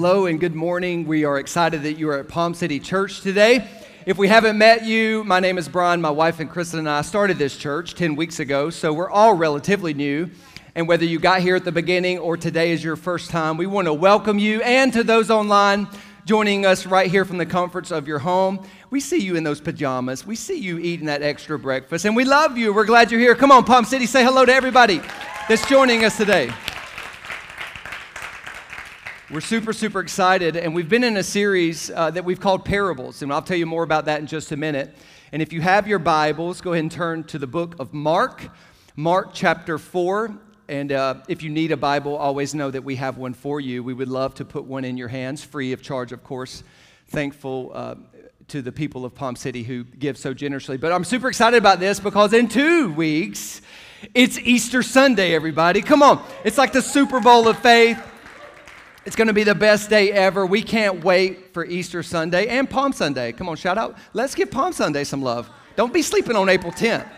Hello and good morning. We are excited that you are at Palm City Church today. If we haven't met you, my name is Brian. My wife and Kristen and I started this church 10 weeks ago, so we're all relatively new. And whether you got here at the beginning or today is your first time, we want to welcome you and to those online joining us right here from the comforts of your home. We see you in those pajamas. We see you eating that extra breakfast, and we love you. We're glad you're here. Come on, Palm City, say hello to everybody that's joining us today. We're super, super excited, and we've been in a series uh, that we've called Parables, and I'll tell you more about that in just a minute. And if you have your Bibles, go ahead and turn to the book of Mark, Mark chapter 4. And uh, if you need a Bible, always know that we have one for you. We would love to put one in your hands, free of charge, of course. Thankful uh, to the people of Palm City who give so generously. But I'm super excited about this because in two weeks, it's Easter Sunday, everybody. Come on. It's like the Super Bowl of faith. It's going to be the best day ever. We can't wait for Easter Sunday and Palm Sunday. Come on, shout out. Let's give Palm Sunday some love. Don't be sleeping on April 10th.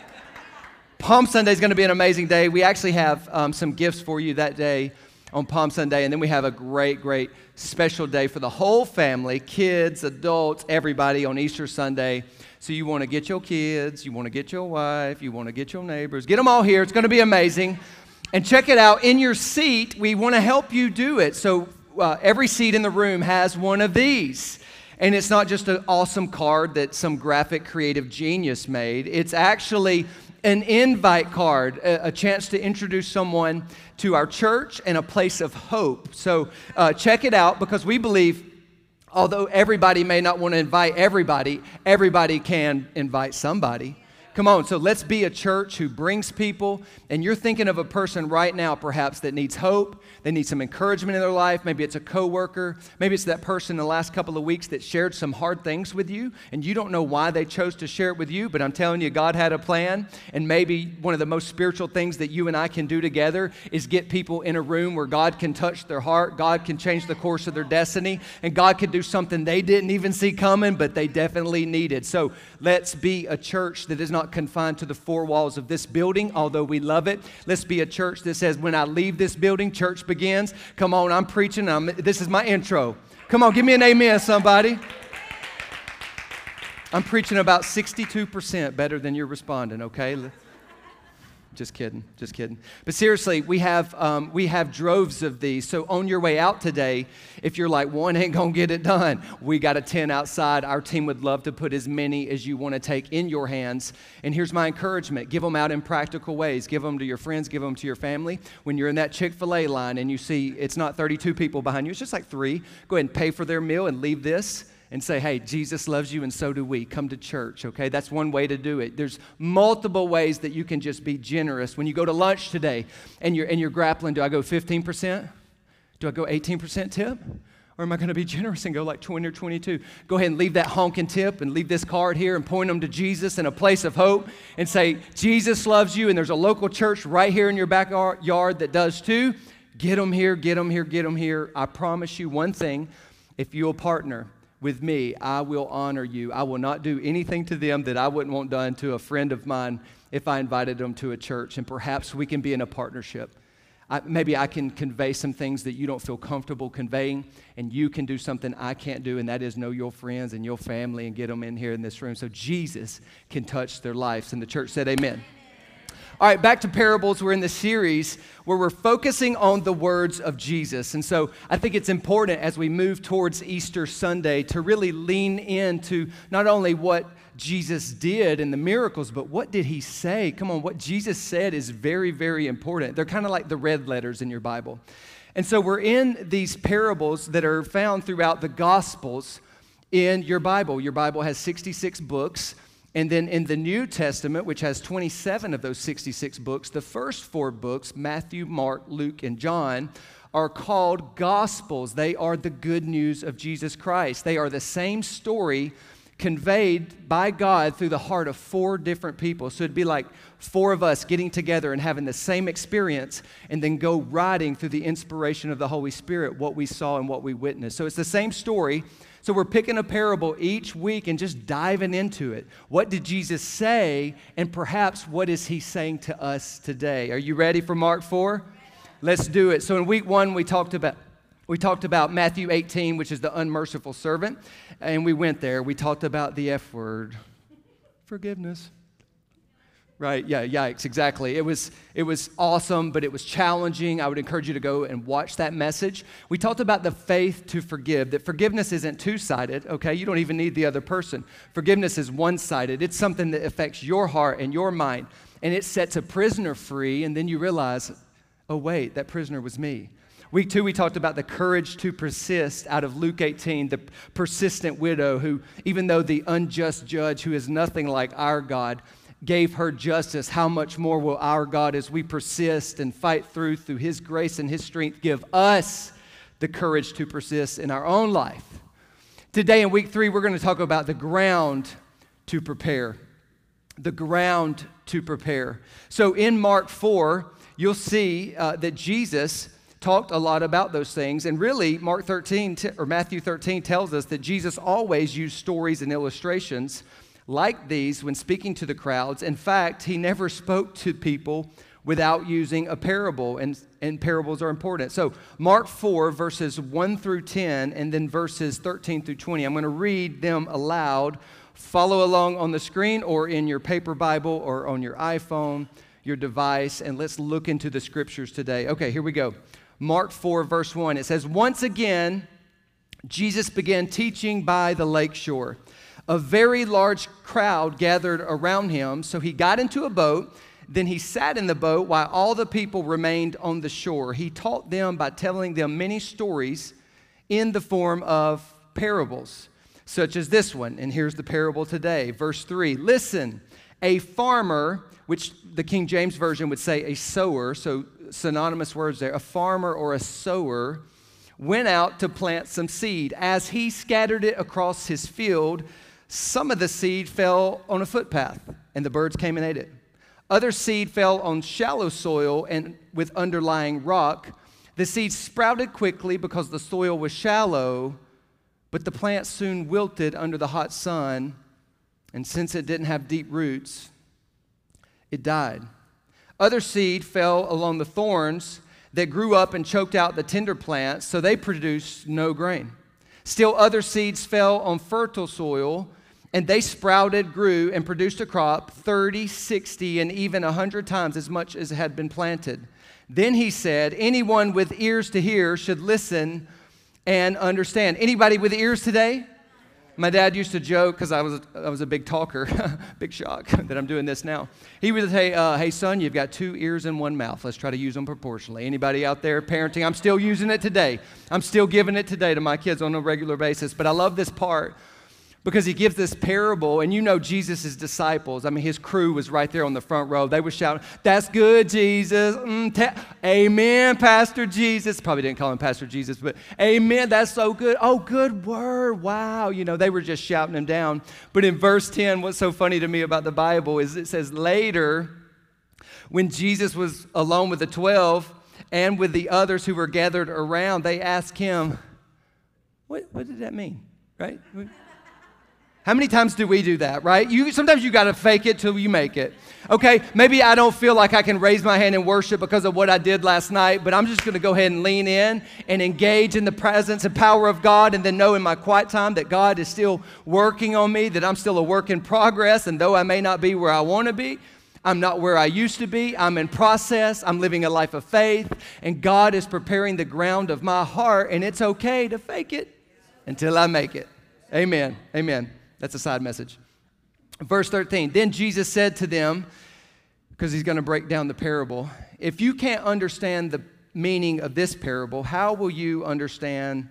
Palm Sunday is going to be an amazing day. We actually have um, some gifts for you that day on Palm Sunday, and then we have a great, great special day for the whole family kids, adults, everybody on Easter Sunday. So you want to get your kids, you want to get your wife, you want to get your neighbors, get them all here. It's going to be amazing. And check it out in your seat, we want to help you do it. So uh, every seat in the room has one of these. And it's not just an awesome card that some graphic creative genius made, it's actually an invite card, a, a chance to introduce someone to our church and a place of hope. So uh, check it out because we believe. Although everybody may not want to invite everybody, everybody can invite somebody. Come on, so let's be a church who brings people. And you're thinking of a person right now, perhaps, that needs hope, they need some encouragement in their life. Maybe it's a coworker. Maybe it's that person in the last couple of weeks that shared some hard things with you, and you don't know why they chose to share it with you, but I'm telling you, God had a plan. And maybe one of the most spiritual things that you and I can do together is get people in a room where God can touch their heart, God can change the course of their destiny, and God can do something they didn't even see coming, but they definitely needed. So let's be a church that is not confined to the four walls of this building, although we love it. Let's be a church that says, when I leave this building, church begins. Come on, I'm preaching. I'm, this is my intro. Come on, give me an amen, somebody. I'm preaching about 62% better than you're responding, okay? Just kidding, just kidding. But seriously, we have, um, we have droves of these. So on your way out today, if you're like, one ain't gonna get it done, we got a 10 outside. Our team would love to put as many as you wanna take in your hands. And here's my encouragement give them out in practical ways. Give them to your friends, give them to your family. When you're in that Chick fil A line and you see it's not 32 people behind you, it's just like three, go ahead and pay for their meal and leave this and say, hey, Jesus loves you and so do we. Come to church, okay? That's one way to do it. There's multiple ways that you can just be generous. When you go to lunch today and you're, and you're grappling, do I go 15%? Do I go 18% tip? Or am I going to be generous and go like 20 or 22? Go ahead and leave that honking tip and leave this card here and point them to Jesus in a place of hope and say, Jesus loves you and there's a local church right here in your backyard that does too. Get them here, get them here, get them here. I promise you one thing if you'll partner, with me, I will honor you. I will not do anything to them that I wouldn't want done to a friend of mine if I invited them to a church. And perhaps we can be in a partnership. I, maybe I can convey some things that you don't feel comfortable conveying, and you can do something I can't do, and that is know your friends and your family and get them in here in this room so Jesus can touch their lives. And the church said, Amen. All right, back to parables. We're in the series where we're focusing on the words of Jesus. And so I think it's important as we move towards Easter Sunday to really lean into not only what Jesus did and the miracles, but what did he say? Come on, what Jesus said is very, very important. They're kind of like the red letters in your Bible. And so we're in these parables that are found throughout the Gospels in your Bible. Your Bible has 66 books. And then in the New Testament, which has 27 of those 66 books, the first four books, Matthew, Mark, Luke, and John, are called Gospels. They are the good news of Jesus Christ. They are the same story conveyed by God through the heart of four different people. So it'd be like four of us getting together and having the same experience and then go writing through the inspiration of the Holy Spirit what we saw and what we witnessed. So it's the same story so we're picking a parable each week and just diving into it. What did Jesus say? And perhaps what is he saying to us today? Are you ready for Mark 4? Let's do it. So in week one, we talked about We talked about Matthew 18, which is the unmerciful servant, and we went there. We talked about the F word forgiveness. Right, yeah, yikes, exactly. It was, it was awesome, but it was challenging. I would encourage you to go and watch that message. We talked about the faith to forgive, that forgiveness isn't two sided, okay? You don't even need the other person. Forgiveness is one sided, it's something that affects your heart and your mind, and it sets a prisoner free, and then you realize, oh, wait, that prisoner was me. Week two, we talked about the courage to persist out of Luke 18, the persistent widow who, even though the unjust judge, who is nothing like our God, gave her justice, how much more will our God, as we persist and fight through through His grace and His strength, give us the courage to persist in our own life? Today, in week three, we're going to talk about the ground to prepare. The ground to prepare. So, in Mark 4, you'll see uh, that Jesus talked a lot about those things. And really, Mark 13 t- or Matthew 13 tells us that Jesus always used stories and illustrations like these when speaking to the crowds. In fact, he never spoke to people without using a parable, and, and parables are important. So, Mark 4, verses 1 through 10, and then verses 13 through 20. I'm going to read them aloud. Follow along on the screen or in your paper Bible or on your iPhone, your device, and let's look into the scriptures today. Okay, here we go. Mark 4, verse 1. It says, Once again, Jesus began teaching by the lake shore a very large crowd gathered around him. So he got into a boat. Then he sat in the boat while all the people remained on the shore. He taught them by telling them many stories in the form of parables, such as this one. And here's the parable today. Verse 3 Listen, a farmer, which the King James Version would say a sower, so synonymous words there, a farmer or a sower, went out to plant some seed. As he scattered it across his field, some of the seed fell on a footpath, and the birds came and ate it. Other seed fell on shallow soil and with underlying rock. The seed sprouted quickly because the soil was shallow, but the plant soon wilted under the hot sun, and since it didn't have deep roots, it died. Other seed fell along the thorns that grew up and choked out the tender plants, so they produced no grain. Still, other seeds fell on fertile soil and they sprouted, grew, and produced a crop 30, 60, and even 100 times as much as had been planted. Then he said, Anyone with ears to hear should listen and understand. Anybody with ears today? My dad used to joke because I was, I was a big talker, big shock that I'm doing this now. He would say, uh, Hey, son, you've got two ears and one mouth. Let's try to use them proportionally. Anybody out there parenting? I'm still using it today. I'm still giving it today to my kids on a regular basis. But I love this part because he gives this parable, and you know Jesus' disciples. I mean, his crew was right there on the front row. They were shouting, That's good, Jesus. Mm, ta- amen, Pastor Jesus. Probably didn't call him Pastor Jesus, but Amen, that's so good. Oh, good word. Wow. You know, they were just shouting him down. But in verse 10, what's so funny to me about the Bible is it says, Later, when Jesus was alone with the 12 and with the others who were gathered around, they asked him, What, what did that mean? Right? How many times do we do that, right? You, sometimes you got to fake it till you make it. Okay, maybe I don't feel like I can raise my hand and worship because of what I did last night, but I'm just going to go ahead and lean in and engage in the presence and power of God and then know in my quiet time that God is still working on me, that I'm still a work in progress, and though I may not be where I want to be, I'm not where I used to be. I'm in process. I'm living a life of faith, and God is preparing the ground of my heart, and it's okay to fake it until I make it. Amen. Amen. That's a side message. Verse 13 Then Jesus said to them, because he's going to break down the parable, if you can't understand the meaning of this parable, how will you understand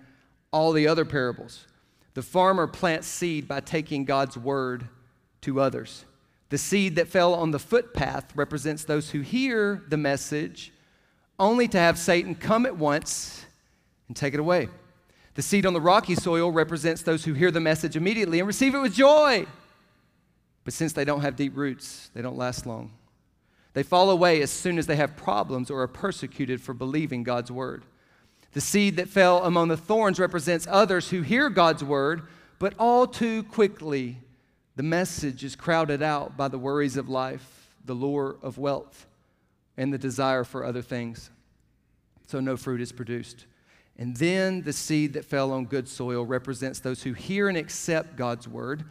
all the other parables? The farmer plants seed by taking God's word to others. The seed that fell on the footpath represents those who hear the message only to have Satan come at once and take it away. The seed on the rocky soil represents those who hear the message immediately and receive it with joy. But since they don't have deep roots, they don't last long. They fall away as soon as they have problems or are persecuted for believing God's word. The seed that fell among the thorns represents others who hear God's word, but all too quickly the message is crowded out by the worries of life, the lure of wealth, and the desire for other things. So no fruit is produced. And then the seed that fell on good soil represents those who hear and accept God's word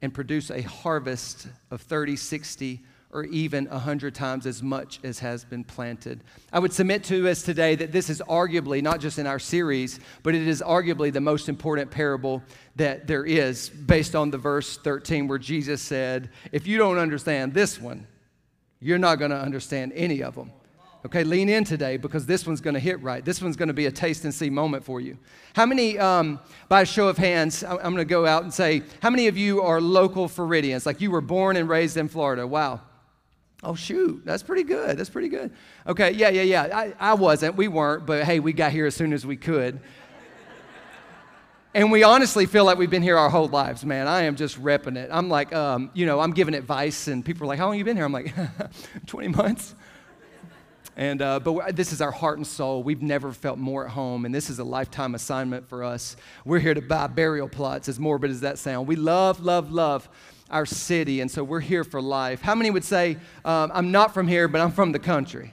and produce a harvest of 30, 60, or even 100 times as much as has been planted. I would submit to us today that this is arguably, not just in our series, but it is arguably the most important parable that there is based on the verse 13 where Jesus said, If you don't understand this one, you're not going to understand any of them. Okay, lean in today because this one's going to hit right. This one's going to be a taste and see moment for you. How many, um, by a show of hands, I'm going to go out and say, how many of you are local Floridians? Like you were born and raised in Florida? Wow. Oh, shoot, that's pretty good. That's pretty good. Okay, yeah, yeah, yeah. I, I wasn't. We weren't, but hey, we got here as soon as we could. and we honestly feel like we've been here our whole lives, man. I am just repping it. I'm like, um, you know, I'm giving advice, and people are like, how long you been here? I'm like, 20 months. And, uh, but this is our heart and soul. We've never felt more at home, and this is a lifetime assignment for us. We're here to buy burial plots, as morbid as that sounds. We love, love, love our city, and so we're here for life. How many would say, um, I'm not from here, but I'm from the country?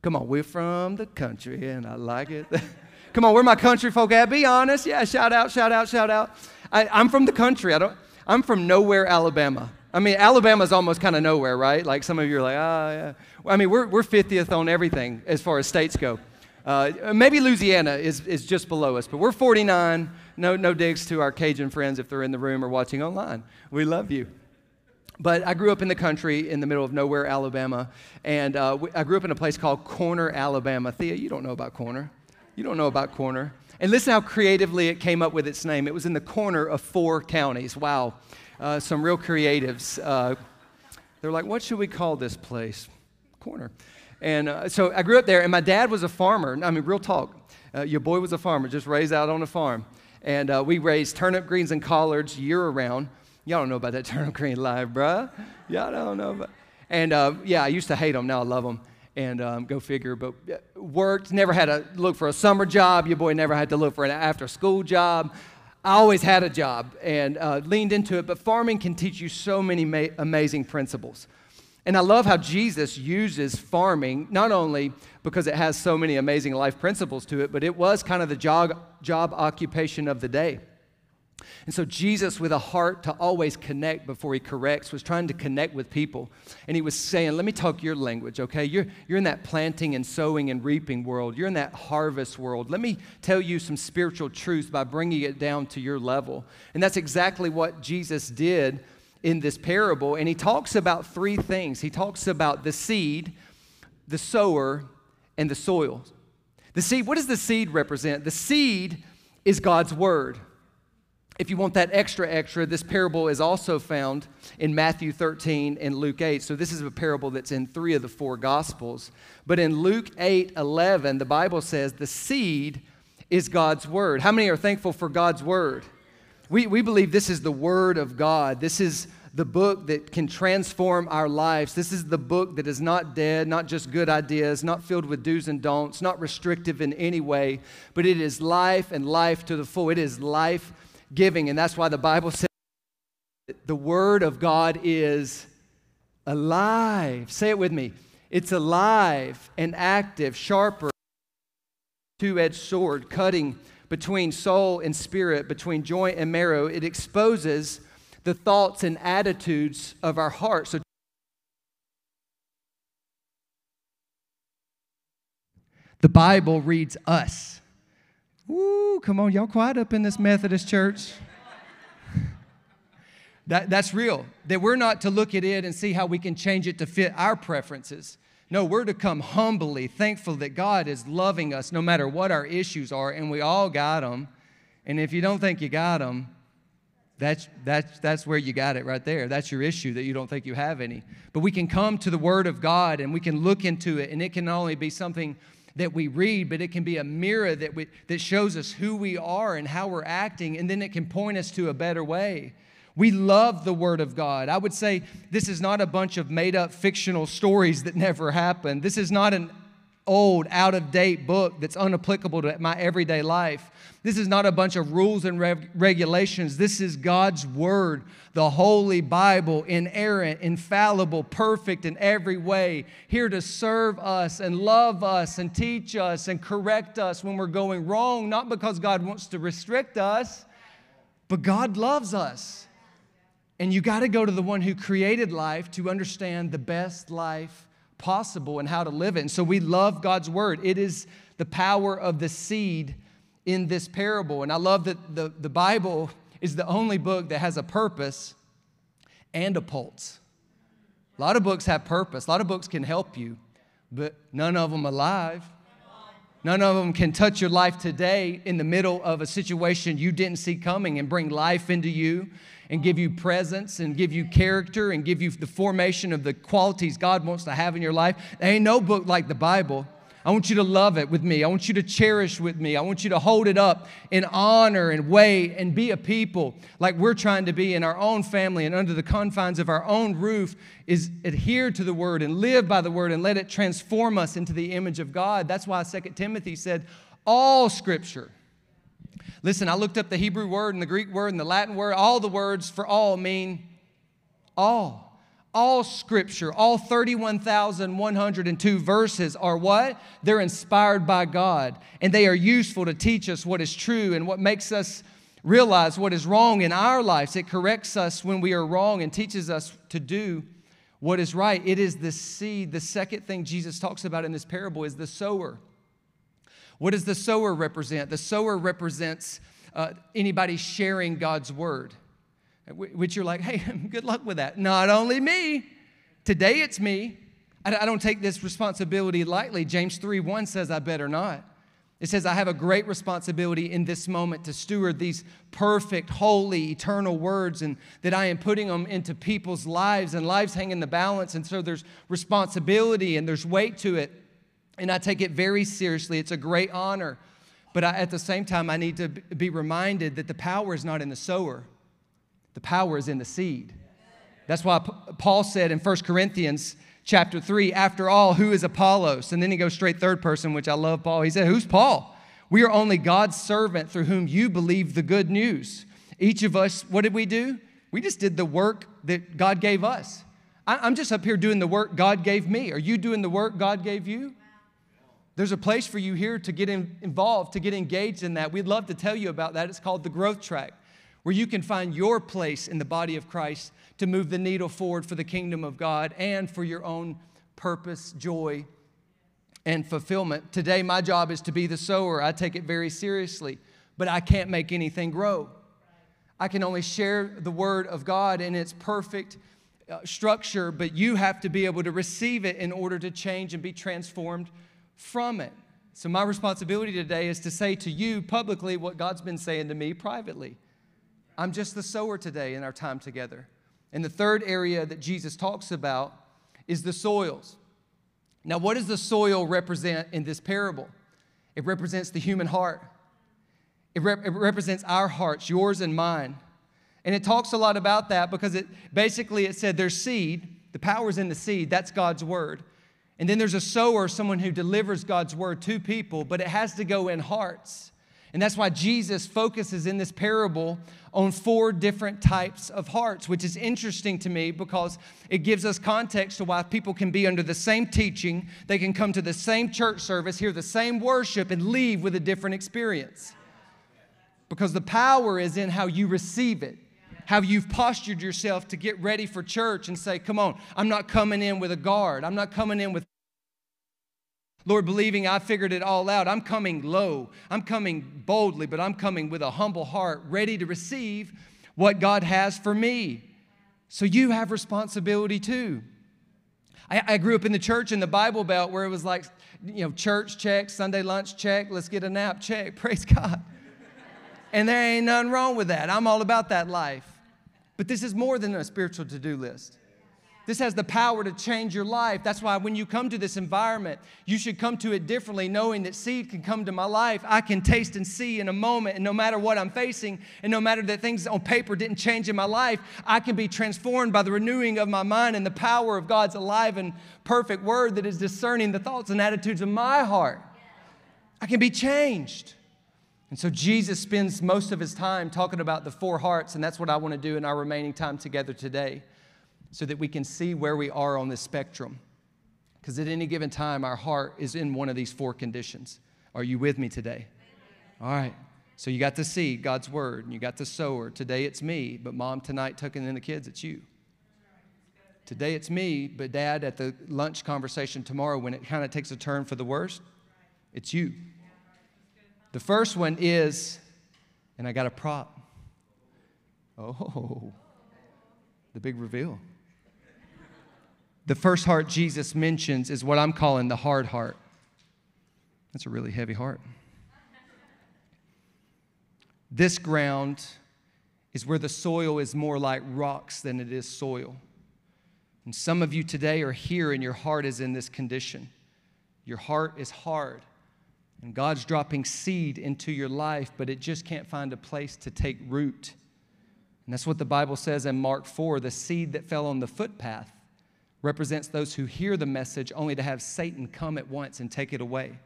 Come on, we're from the country, and I like it. Come on, where are my country folk at? Be honest. Yeah, shout out, shout out, shout out. I, I'm from the country. I don't, I'm from nowhere, Alabama. I mean, Alabama's almost kind of nowhere, right? Like some of you are like, ah, oh, yeah. I mean, we're, we're 50th on everything as far as states go. Uh, maybe Louisiana is, is just below us, but we're 49. No, no digs to our Cajun friends if they're in the room or watching online. We love you. But I grew up in the country in the middle of nowhere, Alabama, and uh, I grew up in a place called Corner, Alabama. Thea, you don't know about Corner. You don't know about Corner. And listen how creatively it came up with its name. It was in the corner of four counties. Wow uh, some real creatives. Uh, they're like, what should we call this place? Corner. And uh, so I grew up there, and my dad was a farmer. I mean, real talk. Uh, your boy was a farmer, just raised out on a farm. And uh, we raised turnip greens and collards year around. Y'all don't know about that turnip green life, bruh. Y'all don't know about And uh, yeah, I used to hate them. Now I love them. And um, go figure. But worked, never had to look for a summer job. Your boy never had to look for an after school job. I always had a job and uh, leaned into it, but farming can teach you so many ma- amazing principles. And I love how Jesus uses farming, not only because it has so many amazing life principles to it, but it was kind of the job, job occupation of the day. And so Jesus, with a heart to always connect before he corrects, was trying to connect with people. And he was saying, Let me talk your language, okay? You're, you're in that planting and sowing and reaping world. You're in that harvest world. Let me tell you some spiritual truths by bringing it down to your level. And that's exactly what Jesus did in this parable. And he talks about three things he talks about the seed, the sower, and the soil. The seed, what does the seed represent? The seed is God's word. If you want that extra extra, this parable is also found in Matthew 13 and Luke 8. So this is a parable that's in three of the four gospels. But in Luke 8 11, the Bible says the seed is God's word. How many are thankful for God's word? We, we believe this is the word of God. This is the book that can transform our lives. This is the book that is not dead, not just good ideas, not filled with do's and don'ts, not restrictive in any way, but it is life and life to the full. It is life giving. And that's why the Bible says the Word of God is alive. Say it with me. It's alive and active, sharper, two edged sword, cutting between soul and spirit, between joint and marrow. It exposes the thoughts and attitudes of our hearts. So the Bible reads us. Woo, come on, y'all quiet up in this Methodist church. that, that's real. That we're not to look at it and see how we can change it to fit our preferences. No, we're to come humbly, thankful that God is loving us no matter what our issues are, and we all got them. And if you don't think you got them, that's, that's, that's where you got it right there. That's your issue that you don't think you have any. But we can come to the Word of God and we can look into it, and it can not only be something that we read, but it can be a mirror that, we, that shows us who we are and how we're acting, and then it can point us to a better way. We love the Word of God. I would say this is not a bunch of made up fictional stories that never happened. This is not an old, out of date book that's unapplicable to my everyday life. This is not a bunch of rules and reg- regulations. This is God's Word, the Holy Bible, inerrant, infallible, perfect in every way, here to serve us and love us and teach us and correct us when we're going wrong, not because God wants to restrict us, but God loves us. And you got to go to the one who created life to understand the best life possible and how to live it. And so we love God's Word. It is the power of the seed in this parable. And I love that the, the Bible is the only book that has a purpose and a pulse. A lot of books have purpose, a lot of books can help you, but none of them alive. None of them can touch your life today in the middle of a situation you didn't see coming and bring life into you and give you presence and give you character and give you the formation of the qualities God wants to have in your life. There ain't no book like the Bible. I want you to love it with me. I want you to cherish with me. I want you to hold it up in honor and weight and be a people like we're trying to be in our own family and under the confines of our own roof is adhere to the word and live by the word and let it transform us into the image of God. That's why 2 Timothy said, all scripture. Listen, I looked up the Hebrew word and the Greek word and the Latin word. All the words for all mean all all scripture, all 31,102 verses are what? They're inspired by God and they are useful to teach us what is true and what makes us realize what is wrong in our lives. It corrects us when we are wrong and teaches us to do what is right. It is the seed. The second thing Jesus talks about in this parable is the sower. What does the sower represent? The sower represents uh, anybody sharing God's word which you're like, hey, good luck with that. Not only me, today it's me. I don't take this responsibility lightly. James 3 1 says, I better not. It says, I have a great responsibility in this moment to steward these perfect, holy, eternal words, and that I am putting them into people's lives, and lives hang in the balance. And so there's responsibility and there's weight to it. And I take it very seriously. It's a great honor. But I, at the same time, I need to be reminded that the power is not in the sower, the power is in the seed. That's why Paul said in 1 Corinthians chapter 3, after all, who is Apollos? And then he goes straight third person, which I love Paul. He said, Who's Paul? We are only God's servant through whom you believe the good news. Each of us, what did we do? We just did the work that God gave us. I'm just up here doing the work God gave me. Are you doing the work God gave you? There's a place for you here to get in, involved, to get engaged in that. We'd love to tell you about that. It's called the Growth Track where you can find your place in the body of Christ to move the needle forward for the kingdom of God and for your own purpose, joy, and fulfillment. Today, my job is to be the sower. I take it very seriously, but I can't make anything grow. I can only share the word of God in its perfect uh, structure, but you have to be able to receive it in order to change and be transformed from it. So, my responsibility today is to say to you publicly what God's been saying to me privately. I'm just the sower today in our time together. And the third area that Jesus talks about is the soils. Now, what does the soil represent in this parable? It represents the human heart. It, rep- it, represents our hearts, yours and mine. And it talks a lot about that because it basically it said there's seed, the power's in the seed, that's God's word. And then there's a sower, someone who delivers God's word to people, but it has to go in hearts. And that's why Jesus focuses in this parable on four different types of hearts, which is interesting to me because it gives us context to why people can be under the same teaching, they can come to the same church service, hear the same worship, and leave with a different experience. Because the power is in how you receive it how you've postured yourself to get ready for church and say, Come on, I'm not coming in with a guard. I'm not coming in with Lord, believing I figured it all out. I'm coming low. I'm coming boldly, but I'm coming with a humble heart, ready to receive what God has for me. So you have responsibility too. I, I grew up in the church in the Bible Belt where it was like, you know, church check, Sunday lunch check, let's get a nap check. Praise God. and there ain't nothing wrong with that. I'm all about that life. But this is more than a spiritual to do list. This has the power to change your life. That's why when you come to this environment, you should come to it differently, knowing that seed can come to my life. I can taste and see in a moment, and no matter what I'm facing, and no matter that things on paper didn't change in my life, I can be transformed by the renewing of my mind and the power of God's alive and perfect word that is discerning the thoughts and attitudes of my heart. I can be changed. And so Jesus spends most of his time talking about the four hearts, and that's what I want to do in our remaining time together today so that we can see where we are on this spectrum. Because at any given time, our heart is in one of these four conditions. Are you with me today? All right. So you got to see God's word, and you got the sower. Today it's me, but mom tonight tucking in the kids, it's you. Today it's me, but dad at the lunch conversation tomorrow, when it kind of takes a turn for the worst, it's you. The first one is, and I got a prop. Oh, the big reveal. The first heart Jesus mentions is what I'm calling the hard heart. That's a really heavy heart. This ground is where the soil is more like rocks than it is soil. And some of you today are here and your heart is in this condition. Your heart is hard. And God's dropping seed into your life, but it just can't find a place to take root. And that's what the Bible says in Mark 4 the seed that fell on the footpath represents those who hear the message only to have Satan come at once and take it away.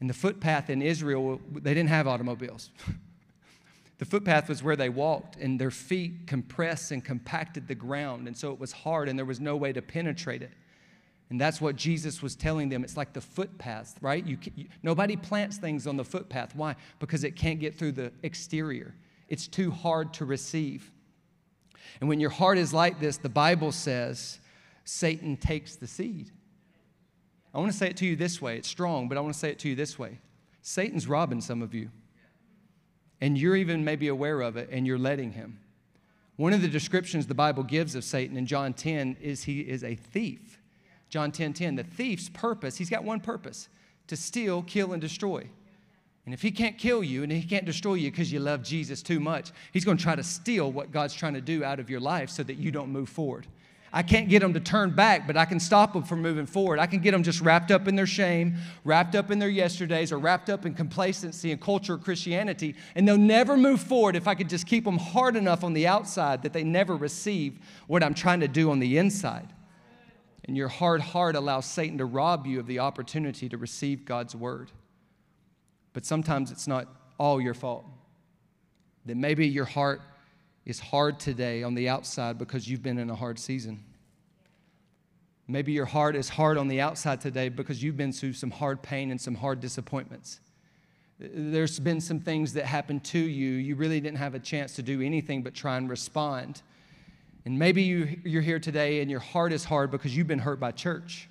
And the footpath in Israel, they didn't have automobiles. the footpath was where they walked, and their feet compressed and compacted the ground. And so it was hard, and there was no way to penetrate it. And that's what Jesus was telling them. It's like the footpath, right? You, you, nobody plants things on the footpath. Why? Because it can't get through the exterior, it's too hard to receive. And when your heart is like this, the Bible says Satan takes the seed. I want to say it to you this way. It's strong, but I want to say it to you this way. Satan's robbing some of you. And you're even maybe aware of it, and you're letting him. One of the descriptions the Bible gives of Satan in John 10 is he is a thief. John 10 10, the thief's purpose, he's got one purpose to steal, kill, and destroy. And if he can't kill you and he can't destroy you because you love Jesus too much, he's going to try to steal what God's trying to do out of your life so that you don't move forward. I can't get them to turn back, but I can stop them from moving forward. I can get them just wrapped up in their shame, wrapped up in their yesterdays, or wrapped up in complacency and culture of Christianity, and they'll never move forward if I could just keep them hard enough on the outside that they never receive what I'm trying to do on the inside. And your hard heart allows Satan to rob you of the opportunity to receive God's word. But sometimes it's not all your fault. That maybe your heart is hard today on the outside because you've been in a hard season. Maybe your heart is hard on the outside today because you've been through some hard pain and some hard disappointments. There's been some things that happened to you. You really didn't have a chance to do anything but try and respond. And maybe you, you're here today and your heart is hard because you've been hurt by church.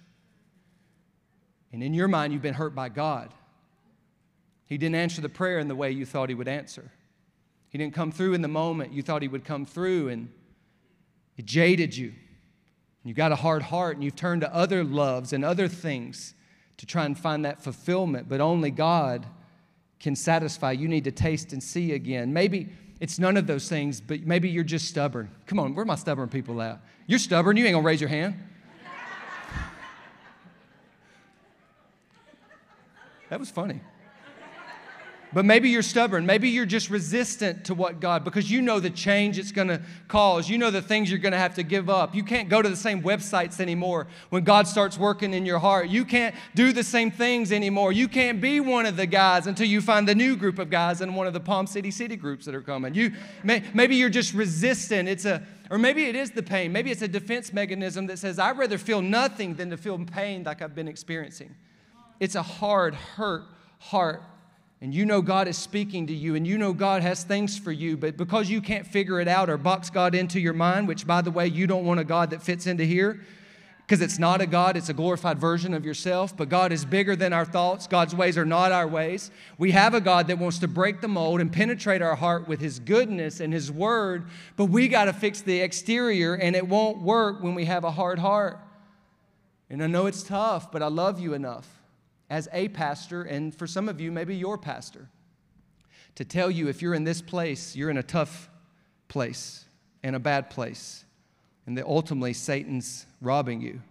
And in your mind, you've been hurt by God. He didn't answer the prayer in the way you thought He would answer. He didn't come through in the moment you thought He would come through, and it jaded you. You got a hard heart, and you've turned to other loves and other things to try and find that fulfillment, but only God can satisfy. You need to taste and see again. Maybe it's none of those things, but maybe you're just stubborn. Come on, where are my stubborn people at? You're stubborn, you ain't gonna raise your hand. that was funny. But maybe you're stubborn. Maybe you're just resistant to what God, because you know the change it's going to cause. You know the things you're going to have to give up. You can't go to the same websites anymore when God starts working in your heart. You can't do the same things anymore. You can't be one of the guys until you find the new group of guys in one of the Palm City City groups that are coming. You, may, maybe you're just resistant. It's a, or maybe it is the pain. Maybe it's a defense mechanism that says, I'd rather feel nothing than to feel pain like I've been experiencing. It's a hard, hurt heart and you know God is speaking to you and you know God has things for you, but because you can't figure it out or box God into your mind, which by the way, you don't want a God that fits into here, because it's not a God, it's a glorified version of yourself. But God is bigger than our thoughts. God's ways are not our ways. We have a God that wants to break the mold and penetrate our heart with His goodness and His word, but we got to fix the exterior, and it won't work when we have a hard heart. And I know it's tough, but I love you enough as a pastor, and for some of you, maybe your pastor, to tell you if you're in this place, you're in a tough place and a bad place. and that ultimately Satan's robbing you.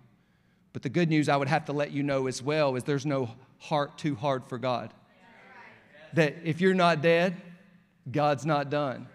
But the good news I would have to let you know as well is there's no heart too hard for God. That if you're not dead, God's not done.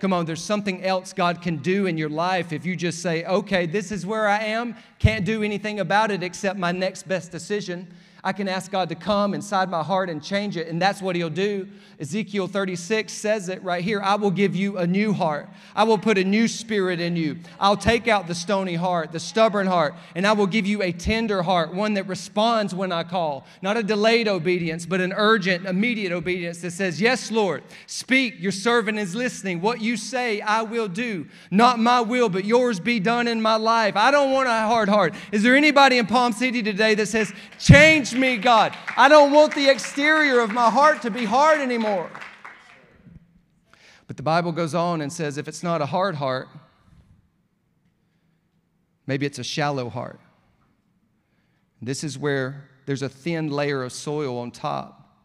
Come on, there's something else God can do in your life if you just say, okay, this is where I am, can't do anything about it except my next best decision. I can ask God to come inside my heart and change it, and that's what He'll do. Ezekiel 36 says it right here I will give you a new heart. I will put a new spirit in you. I'll take out the stony heart, the stubborn heart, and I will give you a tender heart, one that responds when I call. Not a delayed obedience, but an urgent, immediate obedience that says, Yes, Lord, speak. Your servant is listening. What you say, I will do. Not my will, but yours be done in my life. I don't want a hard heart. Is there anybody in Palm City today that says, Change me, God. I don't want the exterior of my heart to be hard anymore. But the Bible goes on and says if it's not a hard heart, maybe it's a shallow heart. This is where there's a thin layer of soil on top,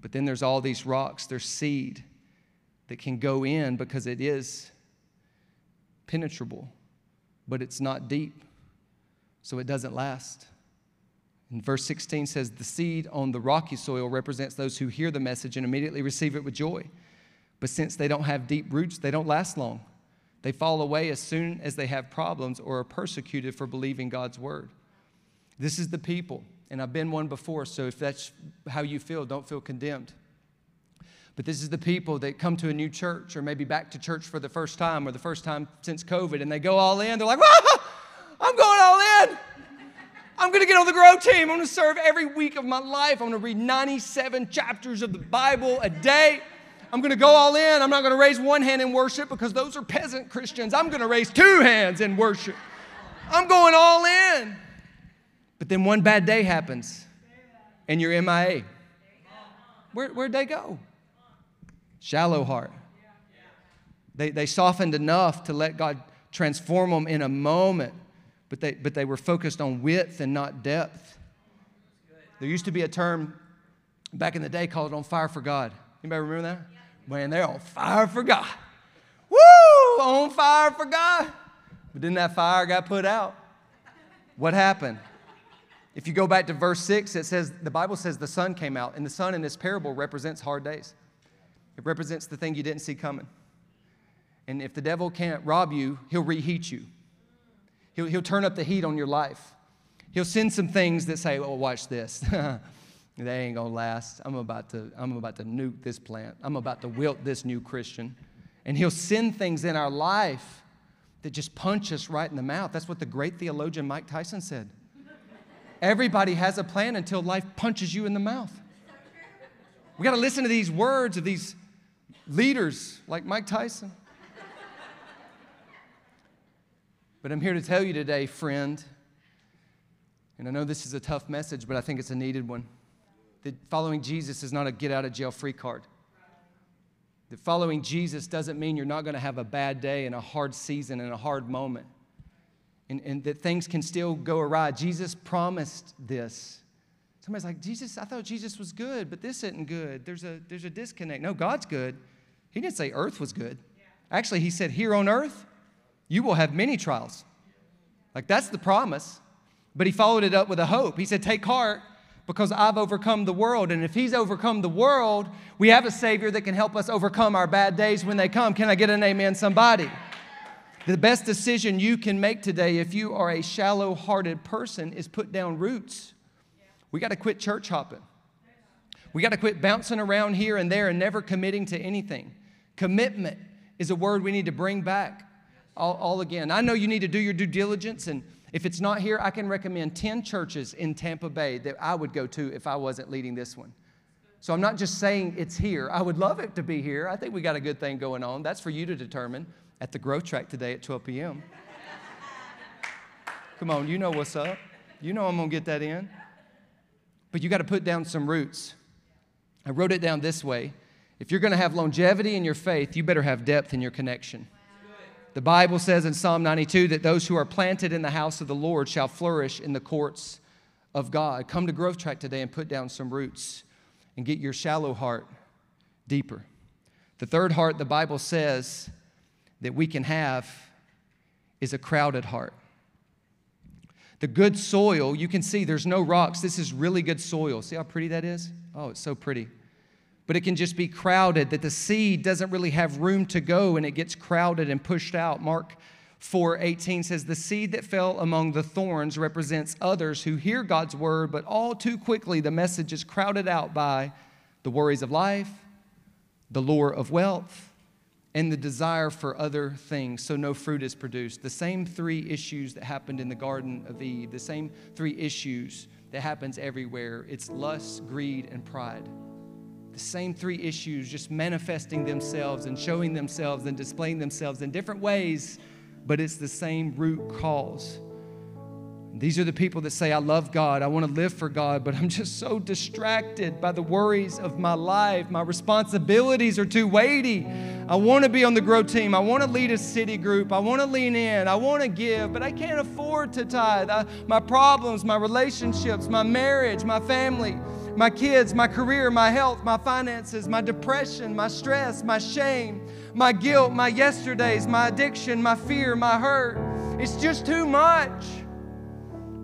but then there's all these rocks, there's seed that can go in because it is penetrable, but it's not deep, so it doesn't last. And verse 16 says, The seed on the rocky soil represents those who hear the message and immediately receive it with joy. But since they don't have deep roots, they don't last long. They fall away as soon as they have problems or are persecuted for believing God's word. This is the people, and I've been one before, so if that's how you feel, don't feel condemned. But this is the people that come to a new church or maybe back to church for the first time or the first time since COVID, and they go all in. They're like, I'm going all in. I'm going to get on the grow team. I'm going to serve every week of my life. I'm going to read 97 chapters of the Bible a day. I'm going to go all in. I'm not going to raise one hand in worship because those are peasant Christians. I'm going to raise two hands in worship. I'm going all in. But then one bad day happens and you're MIA. Where, where'd they go? Shallow heart. They, they softened enough to let God transform them in a moment but they, but they were focused on width and not depth. There used to be a term back in the day called on fire for God. Anybody remember that? Man, they're on fire for God. Woo! On fire for God. But then that fire got put out. What happened? If you go back to verse 6, it says, the Bible says the sun came out, and the sun in this parable represents hard days. It represents the thing you didn't see coming. And if the devil can't rob you, he'll reheat you. He'll, he'll turn up the heat on your life. He'll send some things that say, oh, watch this. they ain't gonna last. I'm about to, I'm about to nuke this plant. I'm about to wilt this new Christian. And he'll send things in our life that just punch us right in the mouth. That's what the great theologian Mike Tyson said. Everybody has a plan until life punches you in the mouth. We got to listen to these words of these leaders like Mike Tyson. But I'm here to tell you today, friend, and I know this is a tough message, but I think it's a needed one, that following Jesus is not a get out of jail free card. That following Jesus doesn't mean you're not going to have a bad day and a hard season and a hard moment. And, and that things can still go awry. Jesus promised this. Somebody's like, Jesus, I thought Jesus was good, but this isn't good. There's a, there's a disconnect. No, God's good. He didn't say earth was good. Actually, He said, here on earth, you will have many trials. Like that's the promise. But he followed it up with a hope. He said, Take heart because I've overcome the world. And if he's overcome the world, we have a Savior that can help us overcome our bad days when they come. Can I get an amen, somebody? The best decision you can make today if you are a shallow hearted person is put down roots. We got to quit church hopping. We got to quit bouncing around here and there and never committing to anything. Commitment is a word we need to bring back all, all again. I know you need to do your due diligence, and if it's not here, I can recommend 10 churches in Tampa Bay that I would go to if I wasn't leading this one. So I'm not just saying it's here. I would love it to be here. I think we got a good thing going on. That's for you to determine at the Growth Track today at 12 p.m. Come on, you know what's up. You know I'm going to get that in. But you got to put down some roots. I wrote it down this way. If you're going to have longevity in your faith, you better have depth in your connection. The Bible says in Psalm 92 that those who are planted in the house of the Lord shall flourish in the courts of God. Come to Growth Track today and put down some roots and get your shallow heart deeper. The third heart, the Bible says that we can have is a crowded heart. The good soil, you can see there's no rocks. This is really good soil. See how pretty that is? Oh, it's so pretty. But it can just be crowded, that the seed doesn't really have room to go and it gets crowded and pushed out. Mark 4:18 says the seed that fell among the thorns represents others who hear God's word but all too quickly the message is crowded out by the worries of life, the lure of wealth, and the desire for other things, so no fruit is produced. The same three issues that happened in the Garden of Eve, the same three issues that happens everywhere. It's lust, greed, and pride. The same three issues just manifesting themselves and showing themselves and displaying themselves in different ways, but it's the same root cause. These are the people that say, I love God, I want to live for God, but I'm just so distracted by the worries of my life. My responsibilities are too weighty. I want to be on the grow team. I want to lead a city group. I want to lean in. I want to give, but I can't afford to tithe. I, my problems, my relationships, my marriage, my family, my kids, my career, my health, my finances, my depression, my stress, my shame, my guilt, my yesterdays, my addiction, my fear, my hurt. It's just too much.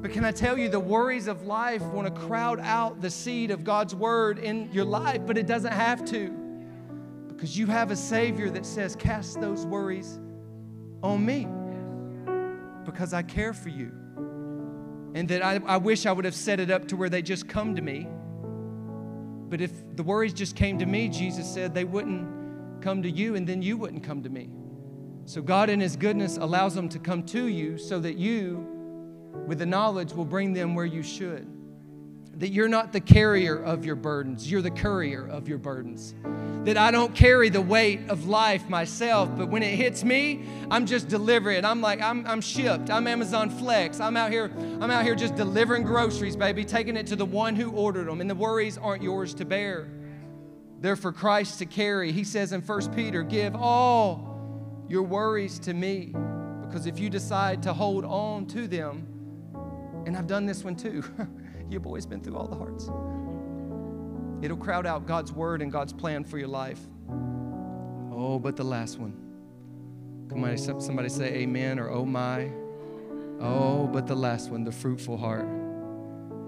But can I tell you, the worries of life want to crowd out the seed of God's word in your life, but it doesn't have to. Because you have a Savior that says, Cast those worries on me because I care for you. And that I, I wish I would have set it up to where they just come to me. But if the worries just came to me, Jesus said they wouldn't come to you and then you wouldn't come to me. So God, in His goodness, allows them to come to you so that you with the knowledge will bring them where you should. That you're not the carrier of your burdens, you're the courier of your burdens. That I don't carry the weight of life myself, but when it hits me, I'm just delivering. I'm like, I'm, I'm shipped. I'm Amazon Flex. I'm out here, I'm out here just delivering groceries, baby, taking it to the one who ordered them. And the worries aren't yours to bear. They're for Christ to carry. He says in 1 Peter, give all your worries to me. Because if you decide to hold on to them, and I've done this one too. Your boy's been through all the hearts. It'll crowd out God's word and God's plan for your life. Oh, but the last one. Come on, somebody say amen or oh my. Oh, but the last one, the fruitful heart.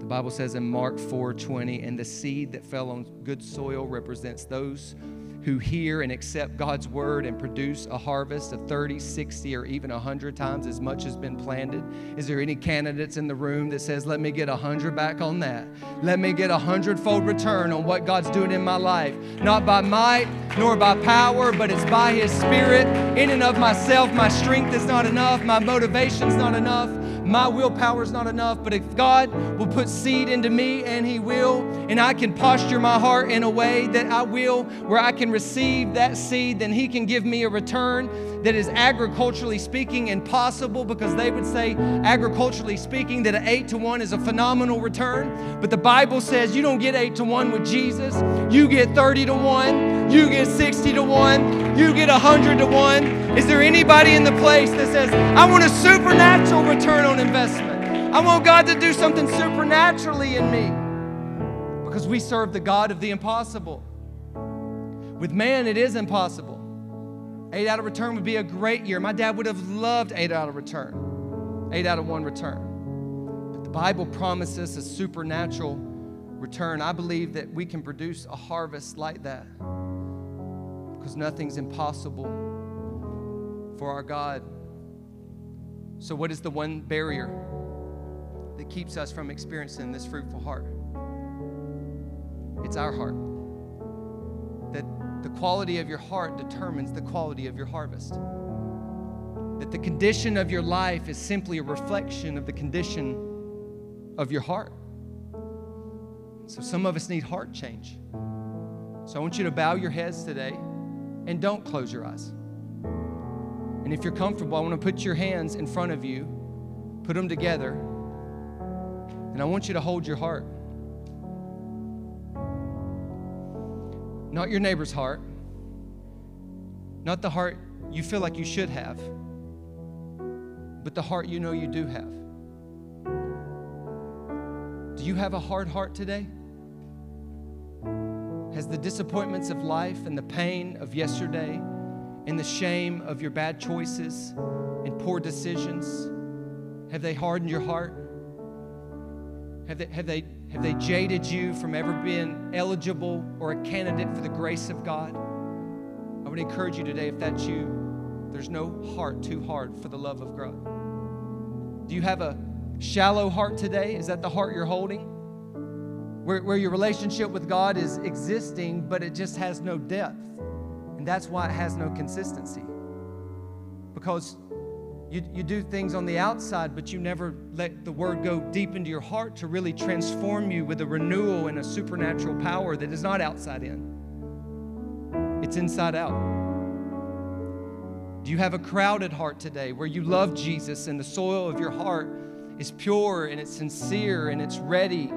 The Bible says in Mark 4:20, and the seed that fell on good soil represents those who hear and accept God's word and produce a harvest of 30, 60, or even 100 times as much has been planted? Is there any candidates in the room that says, let me get 100 back on that? Let me get a hundredfold return on what God's doing in my life? Not by might nor by power, but it's by His Spirit. In and of myself, my strength is not enough, my motivation's not enough. My willpower is not enough, but if God will put seed into me, and He will, and I can posture my heart in a way that I will, where I can receive that seed, then He can give me a return that is agriculturally speaking impossible because they would say, agriculturally speaking, that an eight to one is a phenomenal return. But the Bible says you don't get eight to one with Jesus. You get 30 to one, you get 60 to one, you get 100 to one. Is there anybody in the place that says, I want a supernatural return on investment? I want God to do something supernaturally in me because we serve the God of the impossible. With man, it is impossible. Eight out of return would be a great year. My dad would have loved eight out of return, eight out of one return. But the Bible promises a supernatural return. I believe that we can produce a harvest like that because nothing's impossible for our God. So, what is the one barrier that keeps us from experiencing this fruitful heart? It's our heart. The quality of your heart determines the quality of your harvest. That the condition of your life is simply a reflection of the condition of your heart. So some of us need heart change. So I want you to bow your heads today and don't close your eyes. And if you're comfortable, I want to put your hands in front of you, put them together, and I want you to hold your heart. Not your neighbor's heart, not the heart you feel like you should have, but the heart you know you do have. Do you have a hard heart today? Has the disappointments of life and the pain of yesterday and the shame of your bad choices and poor decisions? Have they hardened your heart? Have they, have they, have they jaded you from ever being eligible or a candidate for the grace of God? I would encourage you today, if that's you, there's no heart too hard for the love of God. Do you have a shallow heart today? Is that the heart you're holding? Where, where your relationship with God is existing, but it just has no depth. And that's why it has no consistency. Because you, you do things on the outside, but you never let the word go deep into your heart to really transform you with a renewal and a supernatural power that is not outside in, it's inside out. Do you have a crowded heart today where you love Jesus and the soil of your heart is pure and it's sincere and it's ready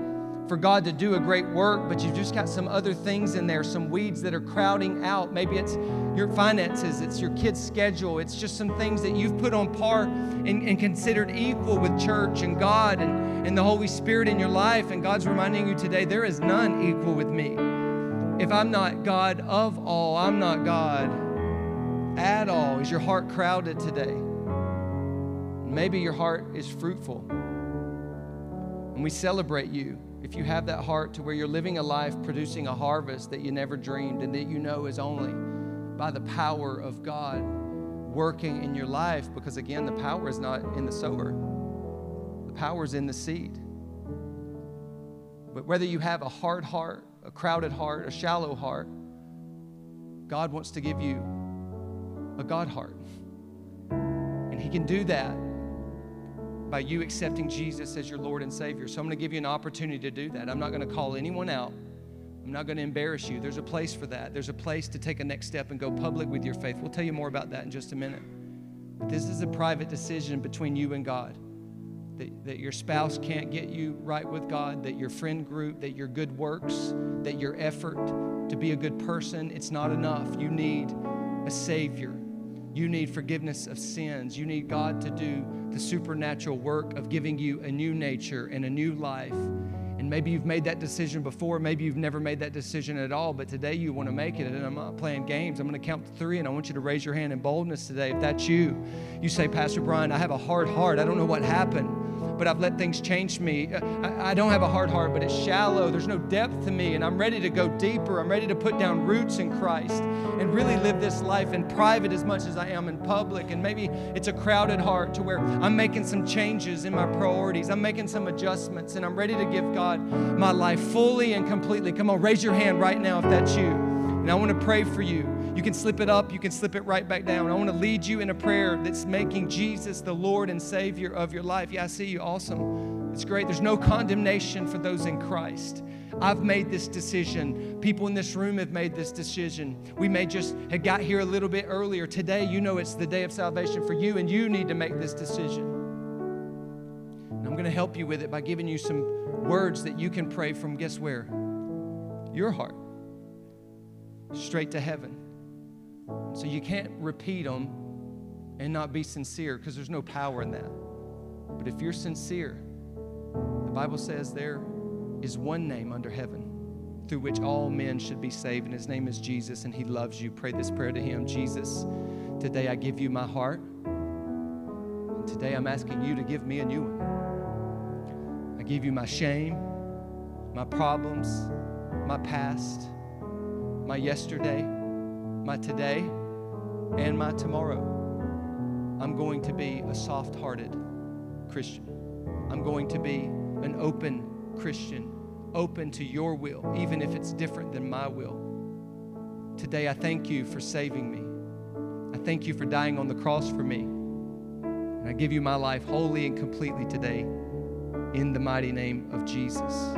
for God to do a great work, but you've just got some other things in there, some weeds that are crowding out. Maybe it's your finances, it's your kid's schedule, it's just some things that you've put on par and, and considered equal with church and God and, and the Holy Spirit in your life. And God's reminding you today there is none equal with me. If I'm not God of all, I'm not God at all. Is your heart crowded today? Maybe your heart is fruitful. And we celebrate you if you have that heart to where you're living a life producing a harvest that you never dreamed and that you know is only by the power of God working in your life, because again, the power is not in the sower, the power is in the seed. But whether you have a hard heart, a crowded heart, a shallow heart, God wants to give you a God heart. And He can do that by you accepting Jesus as your Lord and Savior. So I'm going to give you an opportunity to do that. I'm not going to call anyone out. I'm not going to embarrass you. There's a place for that. There's a place to take a next step and go public with your faith. We'll tell you more about that in just a minute. But this is a private decision between you and God. That, that your spouse can't get you right with God, that your friend group, that your good works, that your effort to be a good person, it's not enough. You need a Savior. You need forgiveness of sins. You need God to do the supernatural work of giving you a new nature and a new life. And maybe you've made that decision before, maybe you've never made that decision at all, but today you want to make it. And I'm not playing games. I'm going to count to three, and I want you to raise your hand in boldness today. If that's you, you say, Pastor Brian, I have a hard heart. I don't know what happened but I've let things change me. Uh, I, I, don't have a hard heart, but it's shallow. There's no depth to me, and I'm ready to go deeper. I'm ready to put down roots in Christ and really live this life in private as much as I am in public. And maybe it's a crowded heart to where I'm making some changes in my priorities, I'm making some adjustments, and I'm ready to give God my life fully and completely. Come on, raise your hand right now if that's you. And I want to pray for you. You can slip it up, you can slip it right back down. I want to lead you in a prayer that's making Jesus the Lord and Savior of your life. Yeah, I see you. Awesome. It's great. There's no condemnation for those in Christ. I've made this decision. People in this room have made this decision. We may just have got here a little bit earlier. Today, you know it's the day of salvation for you, and you need to make this decision. And I'm going to help you with it by giving you some words that you can pray from guess where? Your heart. Straight to heaven. So you can't repeat them and not be sincere because there's no power in that. But if you're sincere, the Bible says there is one name under heaven through which all men should be saved, and his name is Jesus, and he loves you. Pray this prayer to him Jesus, today I give you my heart. And today I'm asking you to give me a new one. I give you my shame, my problems, my past, my yesterday, my today and my tomorrow. I'm going to be a soft hearted Christian. I'm going to be an open Christian, open to your will, even if it's different than my will. Today, I thank you for saving me. I thank you for dying on the cross for me. And I give you my life wholly and completely today in the mighty name of Jesus.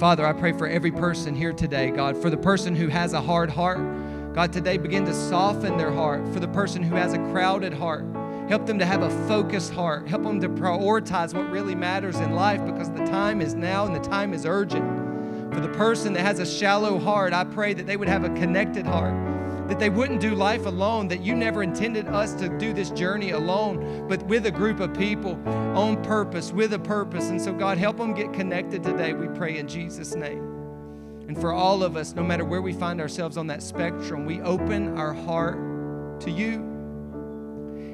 Father, I pray for every person here today, God, for the person who has a hard heart God, today begin to soften their heart for the person who has a crowded heart. Help them to have a focused heart. Help them to prioritize what really matters in life because the time is now and the time is urgent. For the person that has a shallow heart, I pray that they would have a connected heart, that they wouldn't do life alone, that you never intended us to do this journey alone, but with a group of people on purpose, with a purpose. And so, God, help them get connected today, we pray in Jesus' name. And for all of us, no matter where we find ourselves on that spectrum, we open our heart to you.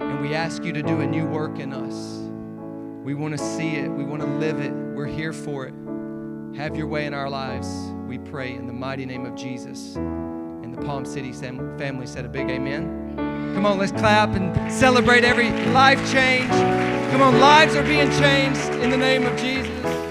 And we ask you to do a new work in us. We want to see it, we want to live it. We're here for it. Have your way in our lives, we pray in the mighty name of Jesus. And the Palm City family said a big amen. Come on, let's clap and celebrate every life change. Come on, lives are being changed in the name of Jesus.